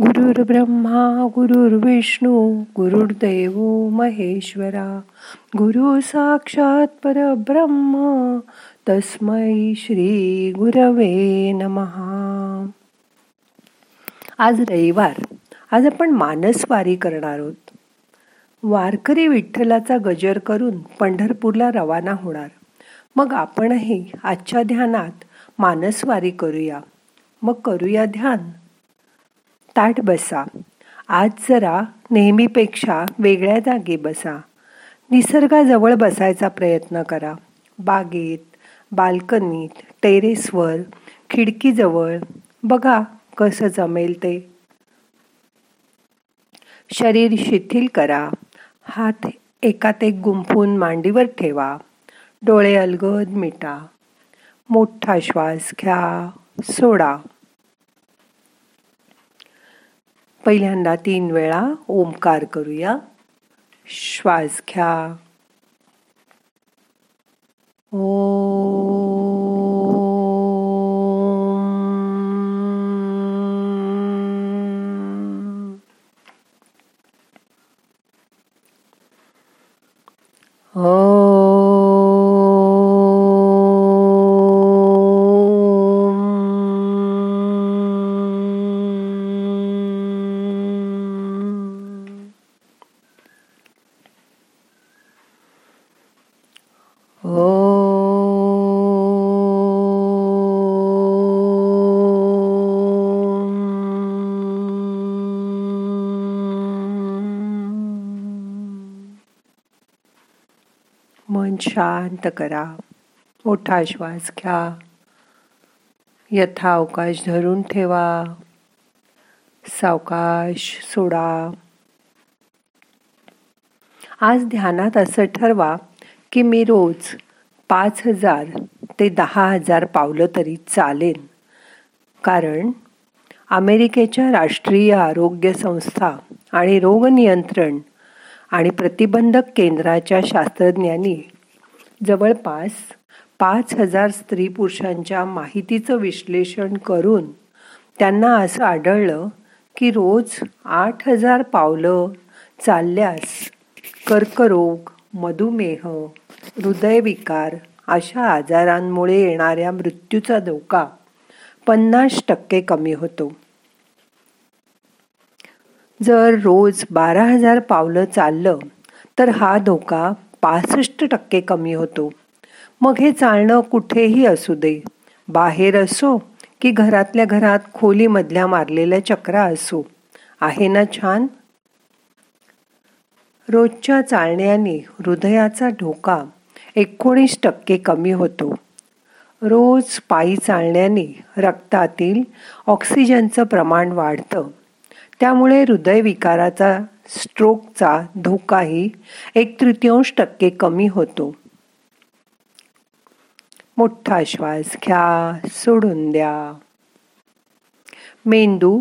गुरुर् ब्रह्मा गुरुर्विष्णू गुरुर्देव महेश्वरा गुरु साक्षात परब्रह्म तस्मै श्री गुरवे नमहा आज रविवार. आज आपण मानसवारी करणार आहोत. वारकरी विठ्ठलाचा गजर करून पंढरपूरला रवाना होणार. मग आपणही आजच्या ध्यानात मानसवारी करूया. मग करूया ध्यान. ताट बसा. आज जरा नेहमीपेक्षा वेगळ्या जागी बसा. निसर्गाजवळ बसायचा प्रयत्न करा. बागेत बाल्कनीत टेरेसवर खिडकीजवळ. बघा कसं जमेल ते. शरीर शिथिल करा. हात एकात एक गुंफून मांडीवर ठेवा. डोळे अलगद मिटा. मोठा श्वास घ्या. सोडा. पहिल्यांदा तीन वेळा ओंकार करूया. श्वास घ्या. ओ मन शांत करा. मोठा श्वास घ्या. यथा अवकाश धरून ठेवा. सावकाश सोडा. आज ध्यानात असं ठरवा की मी रोज पाच हजार ते दहा हजार पावलं तरी चालेन. कारण अमेरिकेच्या राष्ट्रीय आरोग्य संस्था आणि रोगनियंत्रण आणि प्रतिबंधक केंद्राच्या शास्त्रज्ञांनी जवळपास पाच हजार स्त्री पुरुषांच्या माहितीचं विश्लेषण करून त्यांना असं आढळलं की रोज आठ हजार पावलं चालल्यास कर्करोग मधुमेह हृदयविकार अशा आजारांमुळे येणाऱ्या मृत्यूचा धोका पन्नास टक्के कमी होतो. जर रोज बारा हजार पावलं चाललं तर हा धोका पासष्ट टक्के कमी होतो. मग हे चालणं कुठेही असू दे. बाहेर असो की घरातल्या घरात खोलीमधल्या मारलेल्या चक्रा असो. आहे ना छान? रोजच्या चालण्याने हृदयाचा धोका एकोणीस टक्के कमी होतो. रोज पायी चालण्याने रक्तातील ऑक्सिजनचं प्रमाण वाढतं. त्यामुळे हृदयविकाराचा स्ट्रोकचा धोकाही एक तृतीयांश टक्के कमी होतो. मोठा श्वास घ्या सोडून द्या. मेंदू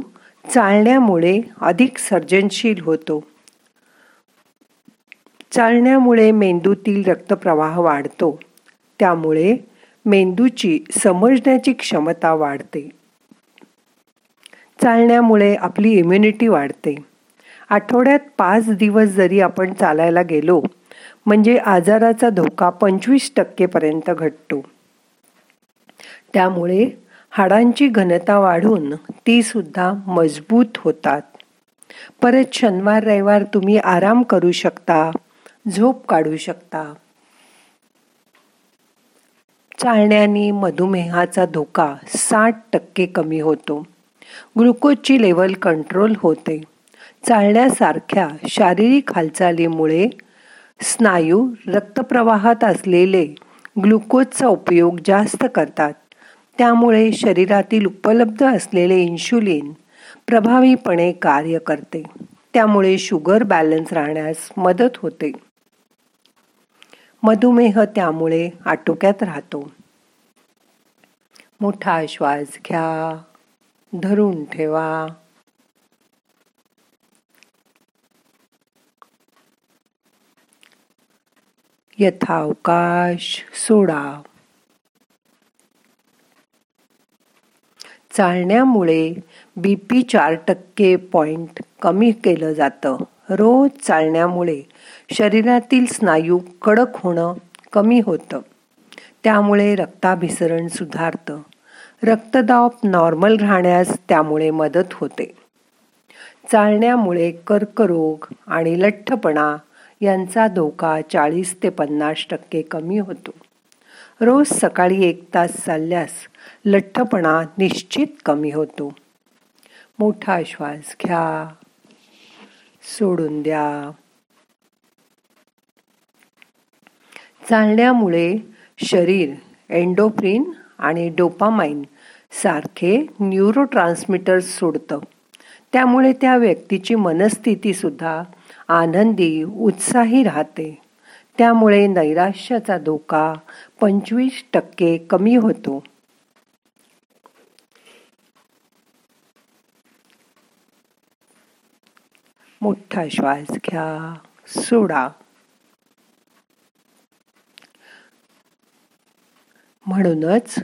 चालण्यामुळे अधिक सर्जनशील होतो. चालण्यामुळे मेंदूतील रक्तप्रवाह वाढतो. त्यामुळे मेंदूची समजण्याची क्षमता वाढते. चालण्यामुळे आपली इम्युनिटी वाढते. आठवड्यात पाच दिवस जरी आपण चालायला गेलो म्हणजे आजाराचा धोका पंचवीस टक्केपर्यंत घटतो. त्यामुळे हाडांची घनता वाढून ती सुद्धा मजबूत होतात. परत शनिवार रविवार तुम्ही आराम करू शकता. झोप काढू शकता. चालण्याने मधुमेहाचा धोका साठ टक्के कमी होतो. ग्लुकोजची लेवल कंट्रोल होते. चालण्यासारख्या शारीरिक हालचालीमुळे स्नायू रक्तप्रवाहात असलेले ग्लुकोजचा उपयोग जास्त करतात. त्यामुळे शरीरातील उपलब्ध असलेले इन्शुलिन प्रभावीपणे कार्य करते. त्यामुळे शुगर बॅलन्स राहण्यास मदत होते. मधुमेह त्यामुळे आटोक्यात राहतो. मोठा श्वास घ्या धरून ठेवा. यथावकाश सोडा. चालण्यामुळे बी पी चार टक्के पॉइंट कमी केलं जातं. रोज चालण्यामुळे शरीरातील स्नायू कडक होणं कमी होतं. त्यामुळे रक्ताभिसरण सुधारतं. रक्तदाब नॉर्मल राहण्यास त्यामुळे मदत होते. चालण्यामुळे कर्करोग आणि लठ्ठपणा यांचा धोका चाळीस ते पन्नास टक्के कमी होतो. रोज सकाळी एक तास चालल्यास लठ्ठपणा निश्चित कमी होतो. मोठा श्वास घ्या. सोडून द्या. चालण्यामुळे शरीर एंडोफ्रिन आणि डोपामाइन सारखे न्यूरो ट्रान्समिटर्स सोडतं. त्यामुळे त्या व्यक्तीची मनस्थिती सुद्धा आनंदी उत्साही राहते. त्यामुळे नैराश्याचा धोका पंचवीस टक्के कमी होतो. मोठा श्वास घ्या सोडा. म्हणूनच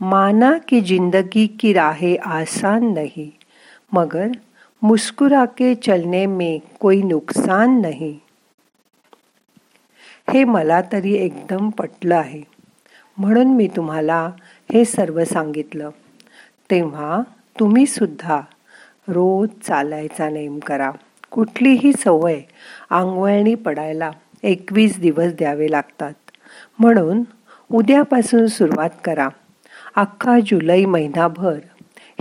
माना की जिंदगी की राहे आसान नहीं मगर मुस्कुरा के चलने में कोई नुकसान नहीं. हे मला तरी एकदम पटलं आहे. म्हणून मी तुम्हाला हे सर्व सांगितलं. तेव्हा तुम्ही सुद्धा रोज चालायचा नेम करा. कुठलीही सवय आंगवळणी पडायला एकवीस दिवस द्यावे लागतात. म्हणून उद्यापासून सुरुवात करा. अख्खा जुलै महिनाभर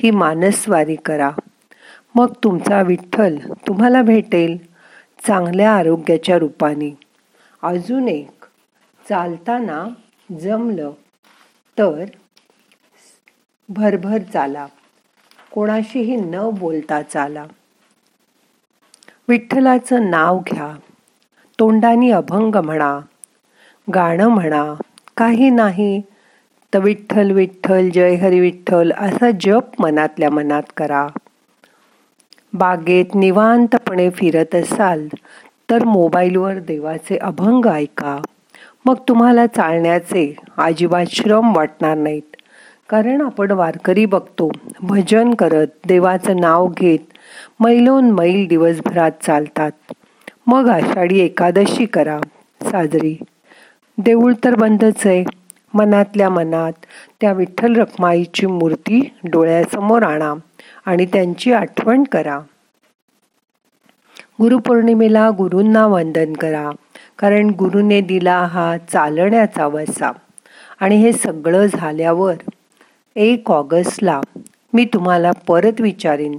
ही मानसवारी करा. मग तुमचा विठ्ठल तुम्हाला भेटेल चांगल्या आरोग्याच्या रूपाने. अजून एक चालताना जमलं तर भरभर चाला. कोणाशीही न बोलता चाला. विठ्ठलाचं नाव घ्या. तोंडानी अभंग म्हणा गाणं म्हणा काही नाही. तर विठ्ठल विठ्ठल जय हरी विठ्ठल असा जप मनातल्या मनात करा. बागेत निवांतपणे फिरत असाल तर मोबाईलवर देवाचे अभंग ऐका. मग तुम्हाला चालण्याचे अजिबात श्रम वाटणार नाहीत. कारण आपण वारकरी बघतो भजन करत देवाचं नाव घेत मैलोन मैल दिवसभरात चालतात. मग आषाढी एकादशी करा साजरी. देऊळ तर बंदच आहे. मनातल्या मनात त्या विठ्ठल रखमाईची मूर्ती डोळ्यासमोर आणा आणि त्यांची आठवण करा. गुरुपौर्णिमेला गुरूंना वंदन करा कारण गुरुने दिला हा चालण्याचा वसा. आणि हे सगळं झाल्यावर एक ऑगस्टला मी तुम्हाला परत विचारीन.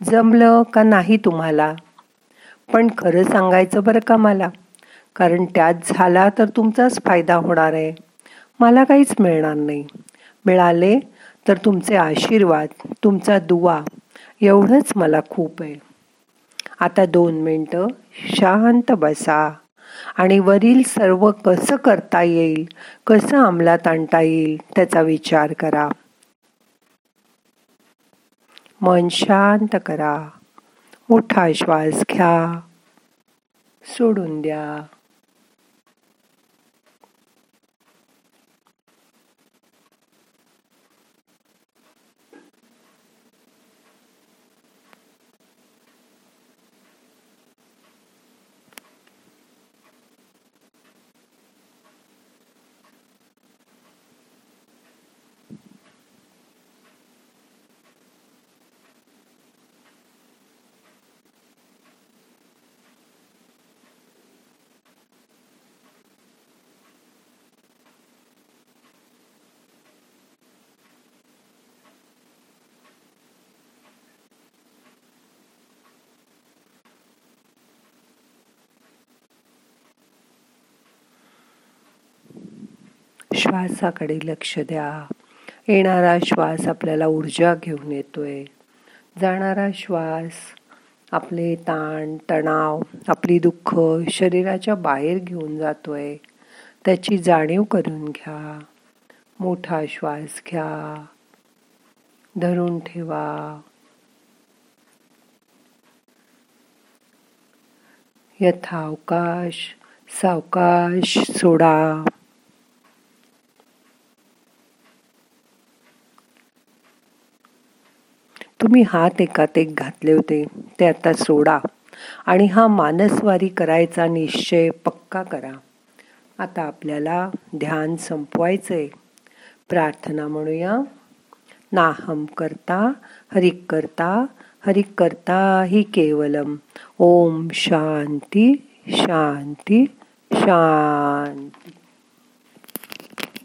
जमलं का नाही तुम्हाला? पण खरं सांगायचं बरं का मला? कारण त्यात झाला तर तुमचाच फायदा होणार आहे. मला काहीच मिळणार नाही. मिळाले तर तुमचे आशीर्वाद तुमचा दुवा एवढंच मला खूप आहे. आता दोन मिनटं शांत बसा आणि वरील सर्व कसं करता येईल कसं अंमलात आणता येईल त्याचा विचार करा. मन शांत करा. मोठा श्वास घ्या. सोडून द्या. श्वासाकडे लक्ष द्या. येणारा श्वास आपल्याला ऊर्जा घेऊन येतोय. जाणारा श्वास आपले ताण तणाव आपली दुःख शरीराच्या बाहेर घेऊन जातोय. त्याची जाणीव करून घ्या. मोठा श्वास घ्या. धरून ठेवा. यथावकाश सावकाश सोडा. तुम्ही हात एकात एक घातले होते ते आता सोडा आणि हा मानसवारी करायचा निश्चय पक्का करा. आता आपल्याला ध्यान संपवायचं आहे प्रार्थना म्हणूया. नाहम करता हरिक करता हरिक करता ही केवलम. ओम शांती शांती शांती.